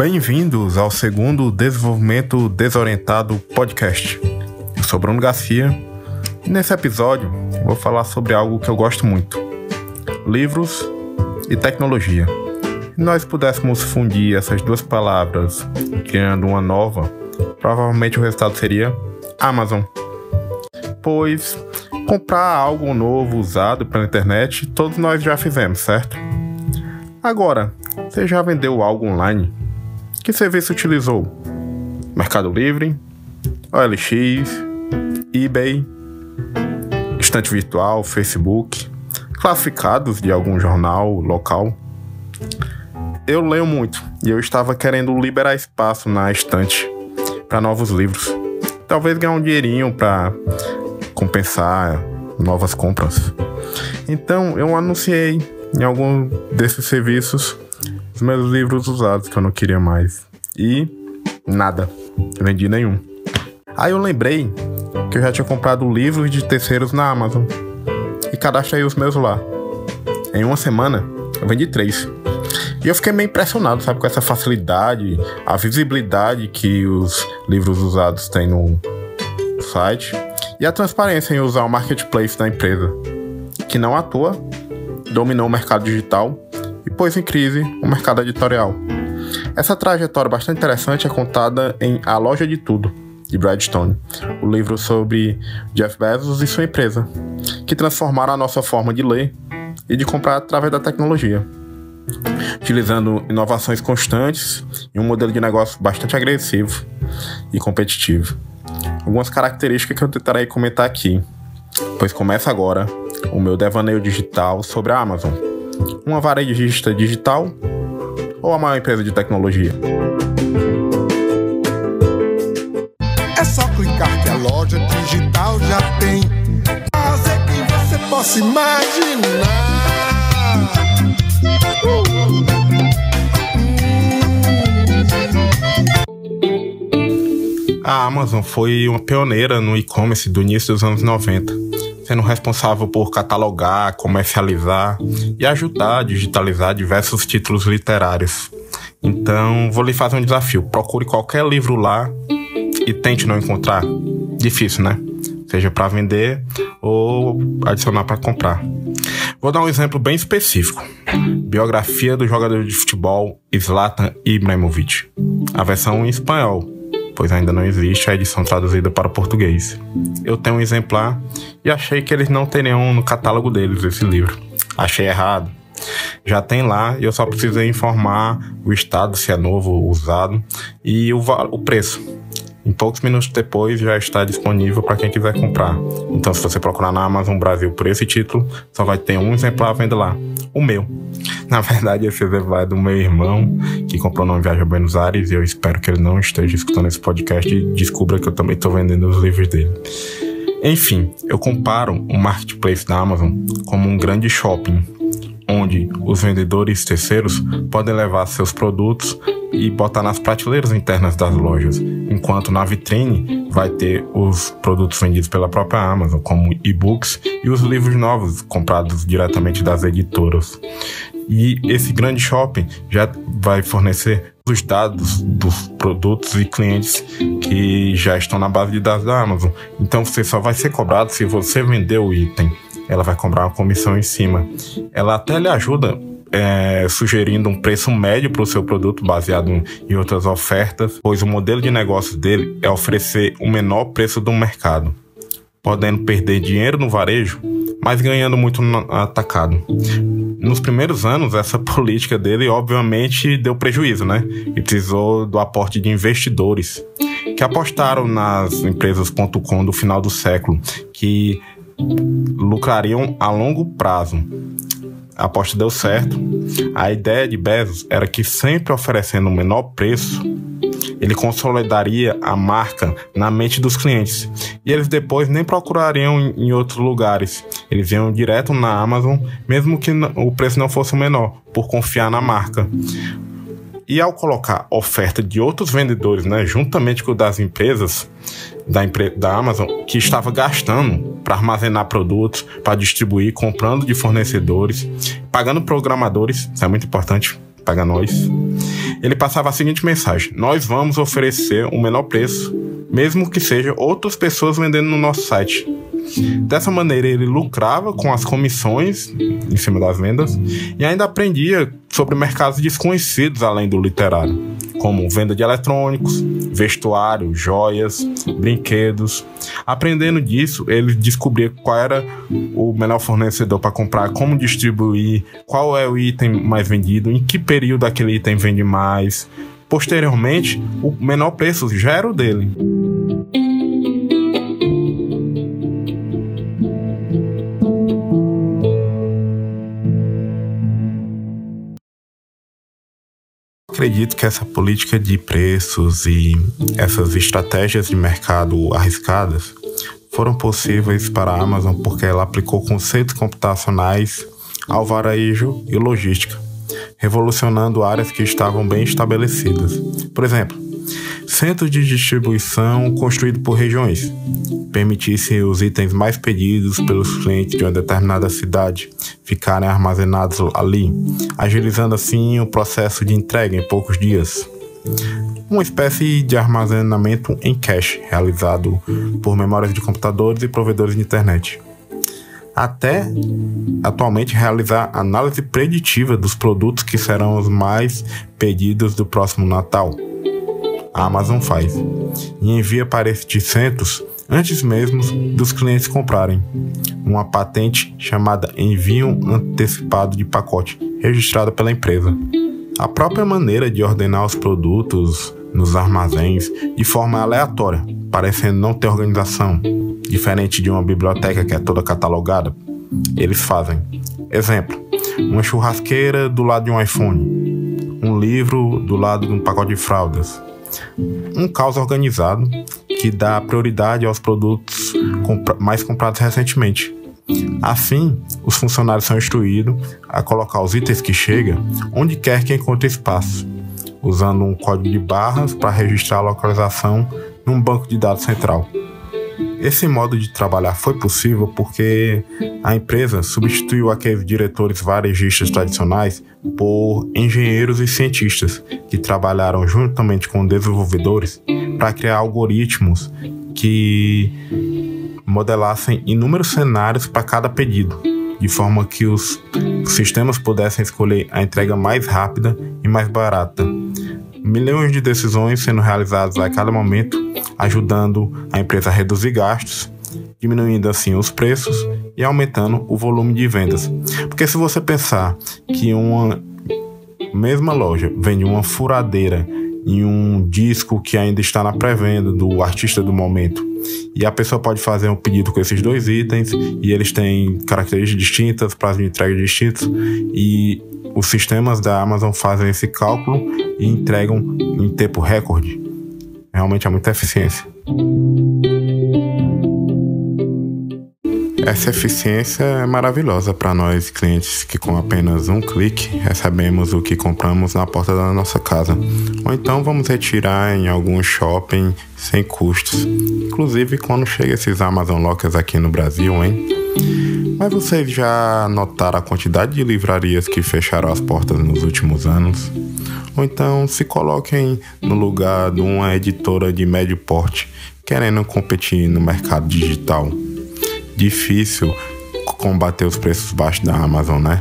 Bem-vindos ao segundo Desenvolvimento Desorientado Podcast. Eu sou Bruno Garcia e nesse episódio vou falar sobre algo que eu gosto muito: livros e tecnologia. Se nós pudéssemos fundir essas duas palavras criando uma nova, provavelmente o resultado seria Amazon. Pois comprar algo novo usado pela internet todos nós já fizemos, certo? Agora, você já vendeu algo online? Que serviço utilizou? Mercado Livre, OLX, eBay, estante virtual, Facebook, classificados de algum jornal local. Eu leio muito e eu estava querendo liberar espaço na estante para novos livros. Talvez ganhar um dinheirinho para compensar novas compras. Então eu anunciei em algum desses serviços os meus livros usados que eu não queria mais. E nada, vendi nenhum. Aí eu lembrei que eu já tinha comprado livros de terceiros na Amazon e cadastrei os meus lá. Em uma semana, eu vendi três. E eu fiquei meio impressionado, sabe, com essa facilidade, a visibilidade que os livros usados têm no site e a transparência em usar o marketplace da empresa, que não à toa dominou o mercado digital e pôs em crise o mercado editorial. Essa trajetória bastante interessante é contada em A Loja de Tudo, de Brad Stone, o livro sobre Jeff Bezos e sua empresa, que transformaram a nossa forma de ler e de comprar através da tecnologia, utilizando inovações constantes e um modelo de negócio bastante agressivo e competitivo. Algumas características que eu tentarei comentar aqui, pois começa agora o meu devaneio digital sobre a Amazon, uma varejista digital ou a maior empresa de tecnologia. É só clicar que a loja digital já tem. Fazer quem você possa imaginar. A Amazon foi uma pioneira no e-commerce do início dos anos 90, sendo responsável por catalogar, comercializar e ajudar a digitalizar diversos títulos literários. Então, vou lhe fazer um desafio: procure qualquer livro lá e tente não encontrar. Difícil, né? Seja para vender ou adicionar para comprar. Vou dar um exemplo bem específico. Biografia do jogador de futebol Zlatan Ibrahimovic. A versão em espanhol, pois ainda não existe a edição traduzida para o português. Eu tenho um exemplar e achei que eles não teriam no catálogo deles esse livro. Achei errado. Já tem lá e eu só precisei informar o estado, se é novo usado, e o, o preço. Em poucos minutos depois já está disponível para quem quiser comprar. Então, se você procurar na Amazon Brasil por esse título, só vai ter um exemplar à venda lá. O meu. Na verdade, esse exemplar é do meu irmão, que comprou numa viagem a Buenos Aires, e eu espero que ele não esteja escutando esse podcast e descubra que eu também estou vendendo os livros dele. Enfim, eu comparo o marketplace da Amazon como um grande shopping, onde os vendedores terceiros podem levar seus produtos e botar nas prateleiras internas das lojas, enquanto na vitrine vai ter os produtos vendidos pela própria Amazon, como e-books e os livros novos comprados diretamente das editoras. E esse grande shopping já vai fornecer os dados dos produtos e clientes que já estão na base de dados da Amazon. Então você só vai ser cobrado se você vender o item. Ela vai cobrar uma comissão em cima. Ela até lhe ajuda é, sugerindo um preço médio para o seu produto baseado em outras ofertas, pois o modelo de negócio dele é oferecer o menor preço do mercado, podendo perder dinheiro no varejo, mas ganhando muito no atacado. Nos primeiros anos, essa política dele obviamente deu prejuízo, né? E precisou do aporte de investidores que apostaram nas empresas.com do final do século, que lucrariam a longo prazo a aposta deu certo. A ideia de Bezos era que sempre oferecendo o menor preço, ele consolidaria a marca na mente dos clientes. E eles depois nem procurariam em outros lugares. Eles iam direto na Amazon, mesmo que o preço não fosse o menor, por confiar na marca. E ao colocar oferta de outros vendedores, né, juntamente com das empresas da, da Amazon, que estava gastando para armazenar produtos, para distribuir, comprando de fornecedores, pagando programadores, isso é muito importante, paga nós. Ele passava a seguinte mensagem: Nós vamos oferecer o um menor preço, mesmo que seja outras pessoas vendendo no nosso site. Dessa maneira, ele lucrava com as comissões em cima das vendas e ainda aprendia sobre mercados desconhecidos além do literário, como venda de eletrônicos, vestuário, joias, brinquedos. Aprendendo disso, ele descobria qual era o melhor fornecedor para comprar, como distribuir, qual é o item mais vendido, em que período aquele item vende mais. Posteriormente, o menor preço já era o dele. Acredito que essa política de preços e essas estratégias de mercado arriscadas foram possíveis para a Amazon porque ela aplicou conceitos computacionais ao varejo e logística, revolucionando áreas que estavam bem estabelecidas. Por exemplo, centros de distribuição construídos por regiões, permitissem os itens mais pedidos pelos clientes de uma determinada cidade ficarem armazenados ali, agilizando assim o processo de entrega em poucos dias. Uma espécie de armazenamento em cache realizado por memórias de computadores e provedores de internet. Até atualmente realizar análise preditiva dos produtos que serão os mais pedidos do próximo Natal a Amazon faz e envia para estes centros antes mesmo dos clientes comprarem. Uma patente chamada envio antecipado de pacote, registrada pela empresa. A própria maneira de ordenar os produtos nos armazéns de forma aleatória, parecendo não ter organização, diferente de uma biblioteca que é toda catalogada, eles fazem. Exemplo: uma churrasqueira do lado de um iPhone, um livro do lado de um pacote de fraldas, um caos organizado que dá prioridade aos produtos mais comprados recentemente. Assim, os funcionários são instruídos a colocar os itens que chegam onde quer que encontre espaço, usando um código de barras para registrar a localização num banco de dados central. Esse modo de trabalhar foi possível porque a empresa substituiu aqueles diretores varejistas tradicionais por engenheiros e cientistas que trabalharam juntamente com desenvolvedores para criar algoritmos que modelassem inúmeros cenários para cada pedido, de forma que os sistemas pudessem escolher a entrega mais rápida e mais barata. Milhões de decisões sendo realizadas a cada momento ajudando a empresa a reduzir gastos, diminuindo assim os preços e aumentando o volume de vendas. Porque se você pensar que uma mesma loja vende uma furadeira e um disco que ainda está na pré-venda do artista do momento, e a pessoa pode fazer um pedido com esses dois itens e eles têm características distintas, prazo de entrega distintos e os sistemas da Amazon fazem esse cálculo e entregam em tempo recorde realmente é muita eficiência. Essa eficiência é maravilhosa para nós clientes que com apenas um clique recebemos o que compramos na porta da nossa casa. Ou então vamos retirar em algum shopping sem custos. Inclusive quando chega esses Amazon Lockers aqui no Brasil, hein? Mas vocês já notaram a quantidade de livrarias que fecharam as portas nos últimos anos? Ou então se coloquem no lugar de uma editora de médio porte querendo competir no mercado digital. Difícil combater os preços baixos da Amazon, né?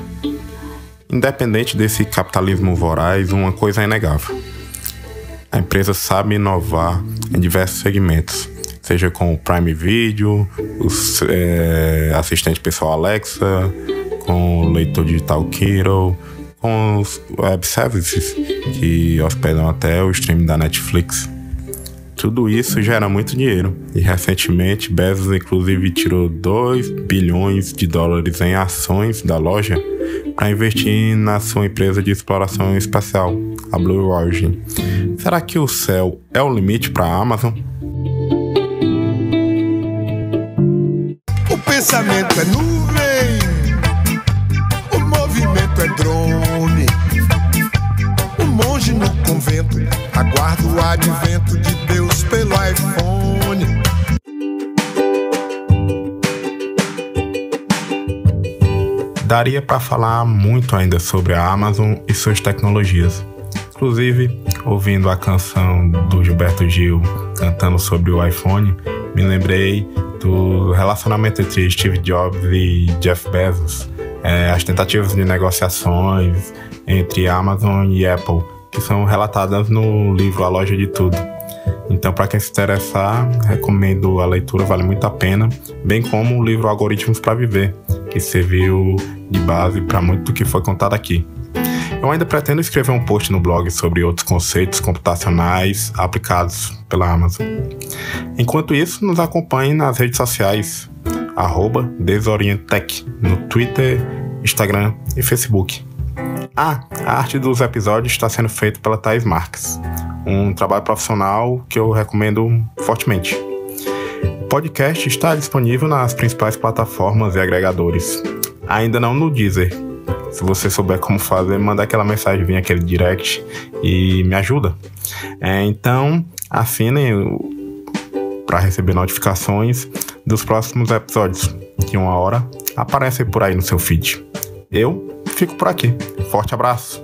Independente desse capitalismo voraz, uma coisa é inegável. A empresa sabe inovar em diversos segmentos seja com o Prime Video, o é, assistente pessoal Alexa, com o leitor digital Kindle, com os web services que hospedam até o streaming da Netflix. Tudo isso gera muito dinheiro e recentemente Bezos inclusive tirou 2 bilhões de dólares em ações da loja para investir na sua empresa de exploração espacial, a Blue Origin. Será que o céu é o limite para a Amazon? pensamento é nuvem, Daria para falar muito ainda sobre a Amazon e suas tecnologias. Inclusive, ouvindo a canção do Gilberto Gil cantando sobre o iPhone, me lembrei do relacionamento entre Steve Jobs e Jeff Bezos, é, as tentativas de negociações entre Amazon e Apple, que são relatadas no livro A Loja de Tudo. Então, para quem se interessar, recomendo a leitura, vale muito a pena, bem como o livro Algoritmos para Viver, que serviu de base para muito do que foi contado aqui. Eu ainda pretendo escrever um post no blog sobre outros conceitos computacionais aplicados pela Amazon. Enquanto isso, nos acompanhe nas redes sociais, Desorientec, no Twitter, Instagram e Facebook. Ah, a arte dos episódios está sendo feita pela Thais Marques, um trabalho profissional que eu recomendo fortemente. Podcast está disponível nas principais plataformas e agregadores. Ainda não no Deezer. Se você souber como fazer, manda aquela mensagem, vem aquele direct e me ajuda. É, então, assinem para receber notificações dos próximos episódios, que uma hora aparecem por aí no seu feed. Eu fico por aqui. Forte abraço!